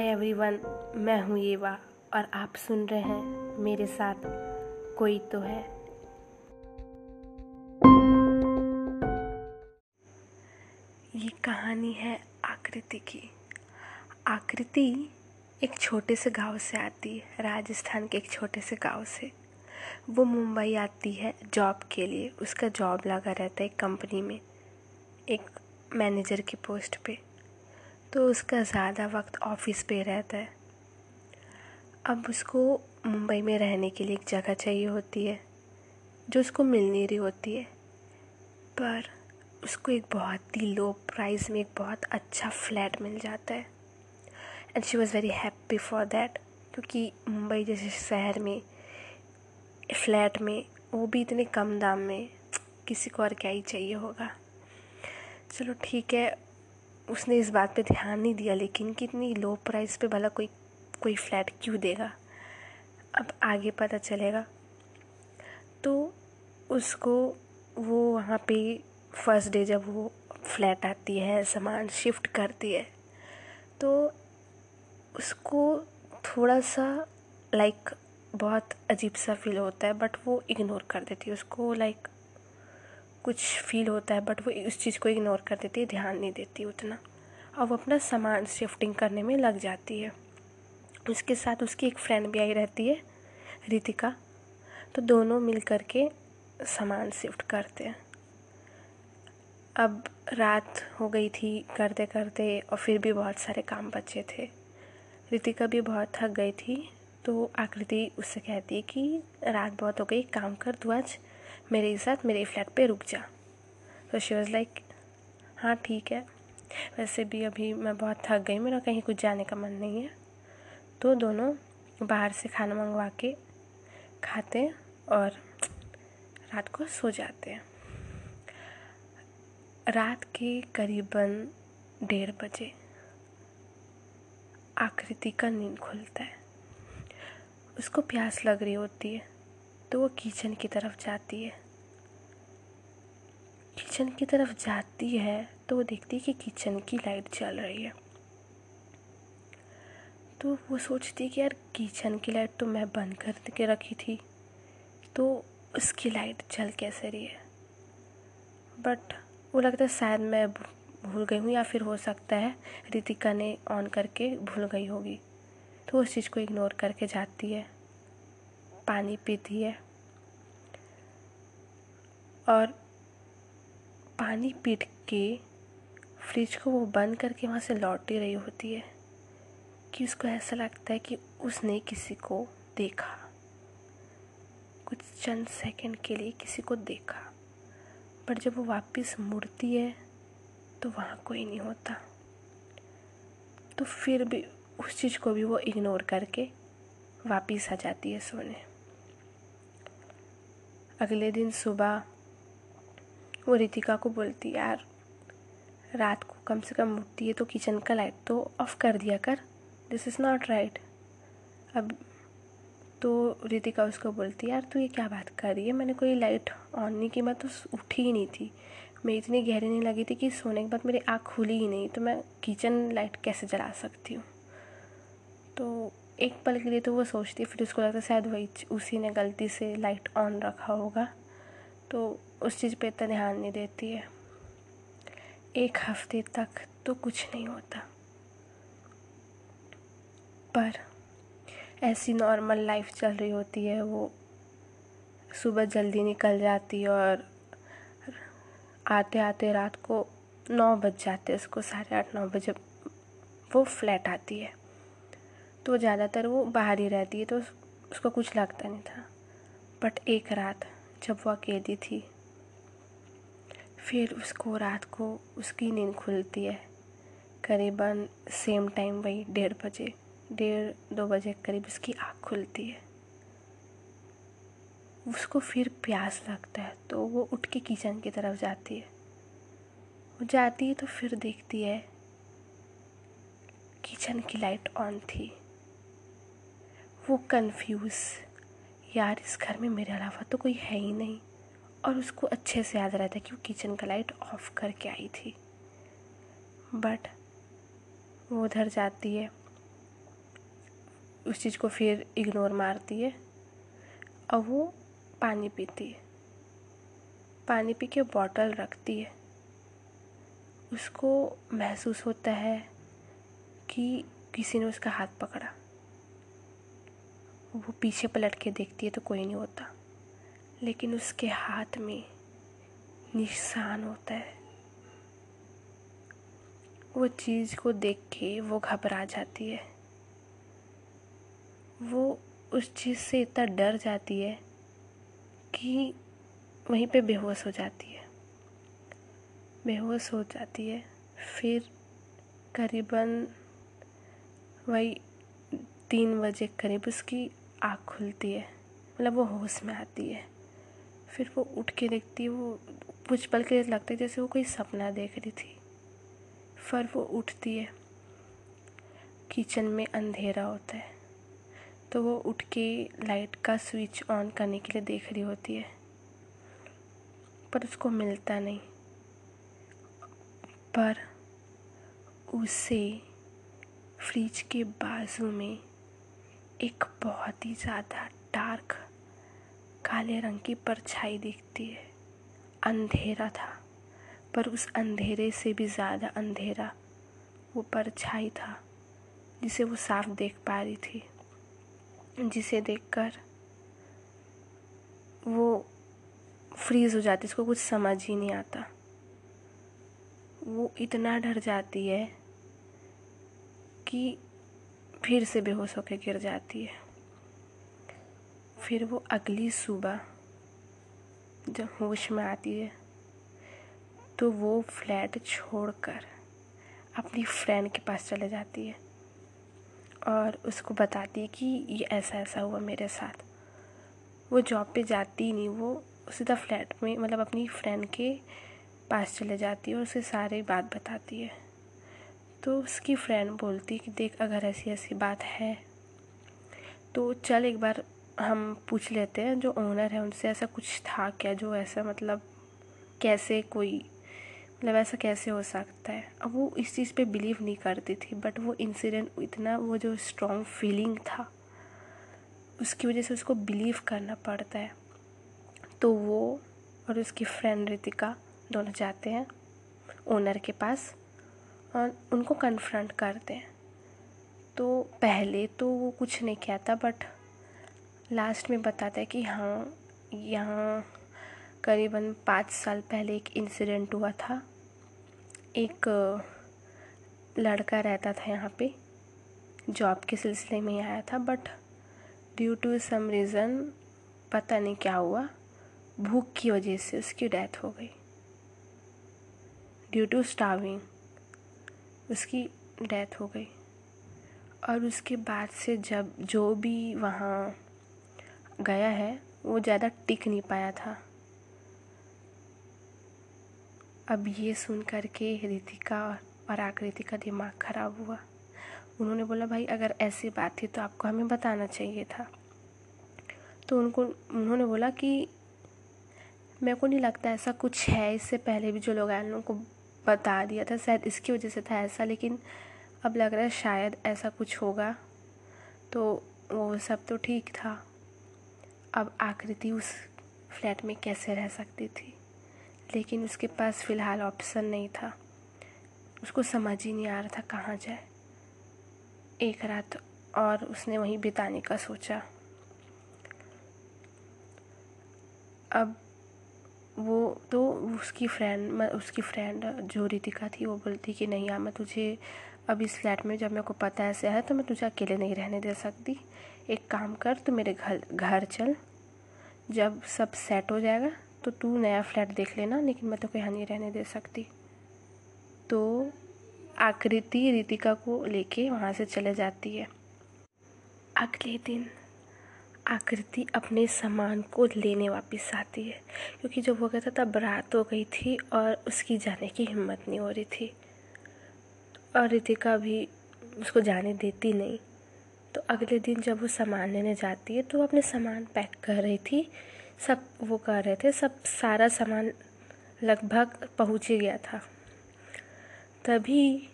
Hi everyone मैं हूँ येवा और आप सुन रहे हैं मेरे साथ कोई तो है। ये कहानी है आकृति की। आकृति एक छोटे से गाँव से आती है, राजस्थान के एक छोटे से गाँव से। वो मुंबई आती है जॉब के लिए, उसका जॉब लगा रहता है एक कंपनी में, एक मैनेजर की पोस्ट पे। तो उसका ज़्यादा वक्त ऑफ़िस पे रहता है। अब उसको मुंबई में रहने के लिए एक जगह चाहिए होती है, जो उसको मिल नहीं रही होती है। पर उसको एक बहुत ही लो प्राइस में एक बहुत अच्छा फ्लैट मिल जाता है। And she was very happy for that क्योंकि मुंबई जैसे शहर में फ्लैट में, वो भी इतने कम दाम में, किसी को और क्या ही चाहिए होगा। चलो ठीक है उसने इस बात पे ध्यान नहीं दिया, लेकिन कितनी लो प्राइस पे भला कोई कोई फ्लैट क्यों देगा? अब आगे पता चलेगा। तो उसको वो वहाँ पे फ़र्स्ट डे जब वो फ्लैट आती है, सामान शिफ्ट करती है तो उसको थोड़ा सा लाइक बहुत अजीब सा फील होता है बट वो इग्नोर कर देती है। उसको लाइक कुछ फील होता है बट वो उस चीज़ को इग्नोर कर देती है, ध्यान नहीं देती उतना। और वो अपना सामान शिफ्टिंग करने में लग जाती है। उसके साथ उसकी एक फ्रेंड भी आई रहती है, रितिका। तो दोनों मिल कर के सामान शिफ्ट करते हैं। अब रात हो गई थी करते करते, और फिर भी बहुत सारे काम बचे थे। रितिका भी बहुत थक गई थी तो आकृति उससे कहती है कि रात बहुत हो गई काम कर, तू आज मेरे साथ मेरे फ्लैट पे रुक जा। तो शी वॉज़ लाइक हाँ ठीक है। वैसे भी अभी मैं बहुत थक गई, मेरा कहीं कुछ जाने का मन नहीं है। तो दोनों बाहर से खाना मंगवा के खाते और रात को सो जाते हैं। रात के करीबन डेढ़ बजे आकृति का नींद खुलता है। उसको प्यास लग रही होती है तो वो किचन की तरफ़ जाती है। किचन की तरफ़ जाती है तो वो देखती है कि किचन की लाइट चल रही है। तो वो सोचती है कि यार किचन की लाइट तो मैं बंद कर के रखी थी तो उसकी लाइट चल कैसे रही है? बट वो लगता है शायद मैं भूल गई हूँ या फिर हो सकता है रितिका ने ऑन करके भूल गई होगी। तो उस चीज़ को इग्नोर करके जाती है, पानी पीती है। और पानी पीट के फ्रिज को वो बंद करके वहाँ से लौटी रही होती है कि उसको ऐसा लगता है कि उसने किसी को देखा। कुछ चंद सेकंड के लिए किसी को देखा। पर जब वो वापस मुड़ती है तो वहाँ कोई नहीं होता। तो फिर भी उस चीज़ को भी वो इग्नोर करके वापस आ जाती है सोने। अगले दिन सुबह वो रितिका को बोलती, यार, रात को कम से कम उठती है तो किचन का लाइट तो ऑफ़ कर दिया कर। दिस इज़ नॉट राइट अब तो रितिका उसको बोलती, यार, तू ये क्या बात कर रही है? मैंने कोई लाइट ऑन नहीं की, मैं तो उठी ही नहीं थी। मैं इतनी गहरी नहीं लगी थी कि सोने के बाद मेरी आँख खुली ही नहीं तो मैं किचन लाइट कैसे जला सकती हूँ? तो एक पल के लिए तो वो सोचती फिर उसको लगता शायद वही उसी ने गलती से लाइट ऑन रखा होगा। तो उस चीज़ पे इतना ध्यान नहीं देती है। एक हफ़्ते तक तो कुछ नहीं होता। पर ऐसी नॉर्मल लाइफ चल रही होती है, वो सुबह जल्दी निकल जाती है और आते आते रात को नौ बज जाते उसको साढ़े आठ, नौ बजे वो फ्लैट आती है। तो ज़्यादातर वो बाहर ही रहती है तो उसको कुछ लगता नहीं था। बट एक रात जब वो अकेली थी फिर उसको रात को उसकी नींद खुलती है। करीबन सेम टाइम वही डेढ़ बजे, डेढ़ दो बजे करीब उसकी आँख खुलती है। उसको फिर प्यास लगता है तो वो उठ के किचन की तरफ़ जाती है। वो जाती है तो फिर देखती है, किचन की लाइट ऑन थी। वो कंफ्यूज यार इस घर में मेरे अलावा तो कोई है ही नहीं। और उसको अच्छे से याद रहता है कि वो किचन का लाइट ऑफ़ करके आई थी। बट वो उधर जाती है, उस चीज़ को फिर इग्नोर मारती है और वो पानी पीती है। पानी पी के बॉटल रखती है। उसको महसूस होता है कि किसी ने उसका हाथ पकड़ा। वो पीछे पलट के देखती है तो कोई नहीं होता। लेकिन उसके हाथ में निशान होता है। वो चीज़ को देख के वो घबरा जाती है। वो उस चीज़ से इतना डर जाती है कि वहीं पे बेहोश हो जाती है। बेहोश हो जाती है। फिर करीबन वही तीन बजे करीब उसकी आँख खुलती है। मतलब वो होश में आती है। फिर वो उठ के देखती, वो कुछ पल के लगता है जैसे वो कोई सपना देख रही थी। फिर वो उठती है। किचन में अंधेरा होता है। तो वो उठ के लाइट का स्विच ऑन करने के लिए देख रही होती है। पर उसको मिलता नहीं। पर उसे फ्रिज के बाजू में एक बहुत ही ज़्यादा डार्क काले रंग की परछाई दिखती है। अंधेरा था, पर उस अंधेरे से भी ज़्यादा अंधेरा वो परछाई था, जिसे वो साफ़ देख पा रही थी, जिसे देखकर वो फ्रीज हो जाती उसको कुछ समझ ही नहीं आता। वो इतना डर जाती है कि फिर से बेहोश होकर गिर जाती है। फिर वो अगली सुबह जब होश में आती है तो वो फ्लैट छोड़कर अपनी फ्रेंड के पास चले जाती है और उसको बताती है कि ये ऐसा ऐसा हुआ मेरे साथ। वो जॉब पे जाती नहीं, वो सीधा फ्लैट में मतलब अपनी फ्रेंड के पास चले जाती है और उसे सारी बात बताती है। तो उसकी फ्रेंड बोलती है कि, देख, अगर ऐसी ऐसी बात है तो चल एक बार हम पूछ लेते हैं, जो ओनर है, उनसे ऐसा कुछ था क्या जो ऐसा मतलब कैसे कोई मतलब ऐसा कैसे हो सकता है? अब वो इस चीज़ पे बिलीव नहीं करती थी बट वो इंसिडेंट इतना, वो जो स्ट्रॉन्ग फीलिंग था, उसकी वजह से उसको बिलीव करना पड़ता है। तो वो और उसकी फ्रेंड रितिका दोनों जाते हैं ओनर के पास और उनको कन्फ्रंट करते हैं। तो पहले तो वो कुछ नहीं कहता बट लास्ट में बताता है कि हाँ यहाँ करीबन पाँच साल पहले एक इंसिडेंट हुआ था। एक लड़का रहता था यहाँ पे जॉब के सिलसिले में आया था but due to some reason पता नहीं क्या हुआ, भूख की वजह से उसकी डेथ हो गई। ड्यू टू स्टाविंग उसकी डेथ हो गई। और उसके बाद से जब, जो भी वहाँ गया है, वो ज़्यादा टिक नहीं पाया था। अब ये सुन कर के रितिका और आकृति का दिमाग ख़राब हुआ। उन्होंने बोला, भाई, अगर ऐसी बात थी तो आपको हमें बताना चाहिए था। तो उनको, उन्होंने बोला कि, मेरे को नहीं लगता ऐसा कुछ है, इससे पहले भी जो लोग आए उनको बता दिया था। शायद इसकी वजह से था ऐसा, लेकिन अब लग रहा है शायद ऐसा कुछ होगा। तो वो सब तो ठीक था। अब आकृति उस फ्लैट में कैसे रह सकती थी? लेकिन उसके पास फ़िलहाल ऑप्शन नहीं था। उसको समझ ही नहीं आ रहा था कहाँ जाए। एक रात और उसने वहीं बिताने का सोचा। अब वो तो उसकी फ्रेंड उसकी फ्रेंड जो रितिका थी, वो बोलती कि, नहीं यार, मैं तुझे अब इस फ्लैट में जब मेरे को पता ऐसे है तो मैं तुझे अकेले नहीं रहने दे सकती। एक काम कर, तू मेरे घर घर चल। जब सब सेट हो जाएगा तो तू नया फ्लैट देख लेना, लेकिन मैं तो यहाँ नहीं रहने दे सकती। तो आकृति रितिका को लेके वहाँ से चले जाती है। अगले दिन आकृति अपने सामान को लेने वापस आती है, क्योंकि जब वो गया था तब रात हो गई थी और उसकी जाने की हिम्मत नहीं हो रही थी। और रितिका भी उसको जाने देती नहीं। तो अगले दिन जब वो सामान लेने जाती है तो वो अपने सामान पैक कर रही थी। सब वो कर रहे थे, सब सारा सामान लगभग पहुँच ही गया था। तभी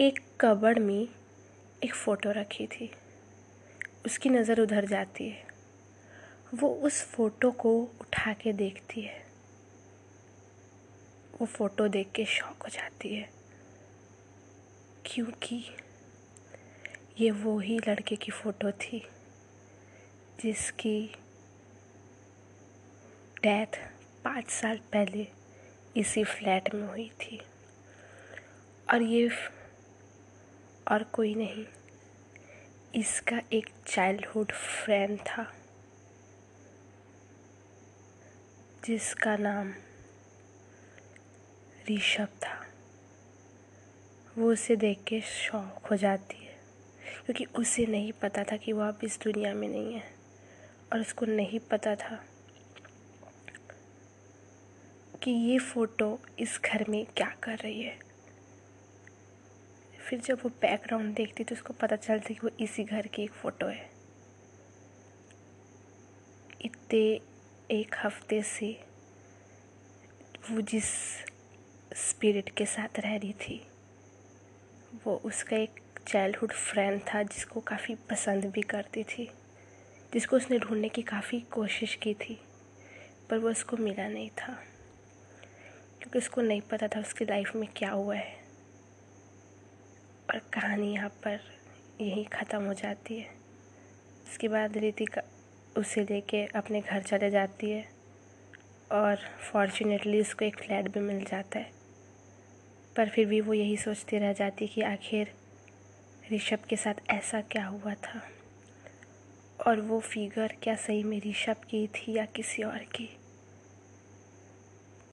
एक कबड़ में एक फ़ोटो रखी थी। उसकी नज़र उधर जाती है। वो उस फ़ोटो को उठा के देखती है। वो फ़ोटो देख के शौक हो जाती है। क्योंकि ये वो ही लड़के की फ़ोटो थी जिसकी डेथ पाँच साल पहले इसी फ्लैट में हुई थी। और ये और कोई नहीं, इसका एक चाइल्डहुड फ्रेंड था, जिसका नाम ऋषभ था। वो उसे देख के शौक हो जाती है, क्योंकि उसे नहीं पता था कि वो अब इस दुनिया में नहीं है, और उसको नहीं पता था कि ये फ़ोटो इस घर में क्या कर रही है। फिर जब वो बैकग्राउंड देखती तो उसको पता चलता कि वो इसी घर की एक फ़ोटो है। इतने एक हफ़्ते से वो जिस स्पिरिट के साथ रह रही थी वो उसका एक चाइल्डहुड फ्रेंड था जिसको काफ़ी पसंद भी करती थी, जिसको उसने ढूँढने की काफ़ी कोशिश की थी, पर वो उसको मिला नहीं था, क्योंकि उसको नहीं पता था उसकी लाइफ में क्या हुआ है। और कहानी यहाँ पर यहीं ख़त्म हो जाती है। उसके बाद रितिका उसे लेके अपने घर चले जाती है और फॉर्चुनेटली उसको एक फ्लैट भी मिल जाता है। पर फिर भी वो यही सोचती रह जाती कि आखिर ऋषभ के साथ ऐसा क्या हुआ था? और वो फिगर क्या सही में ऋषभ की थी या किसी और की?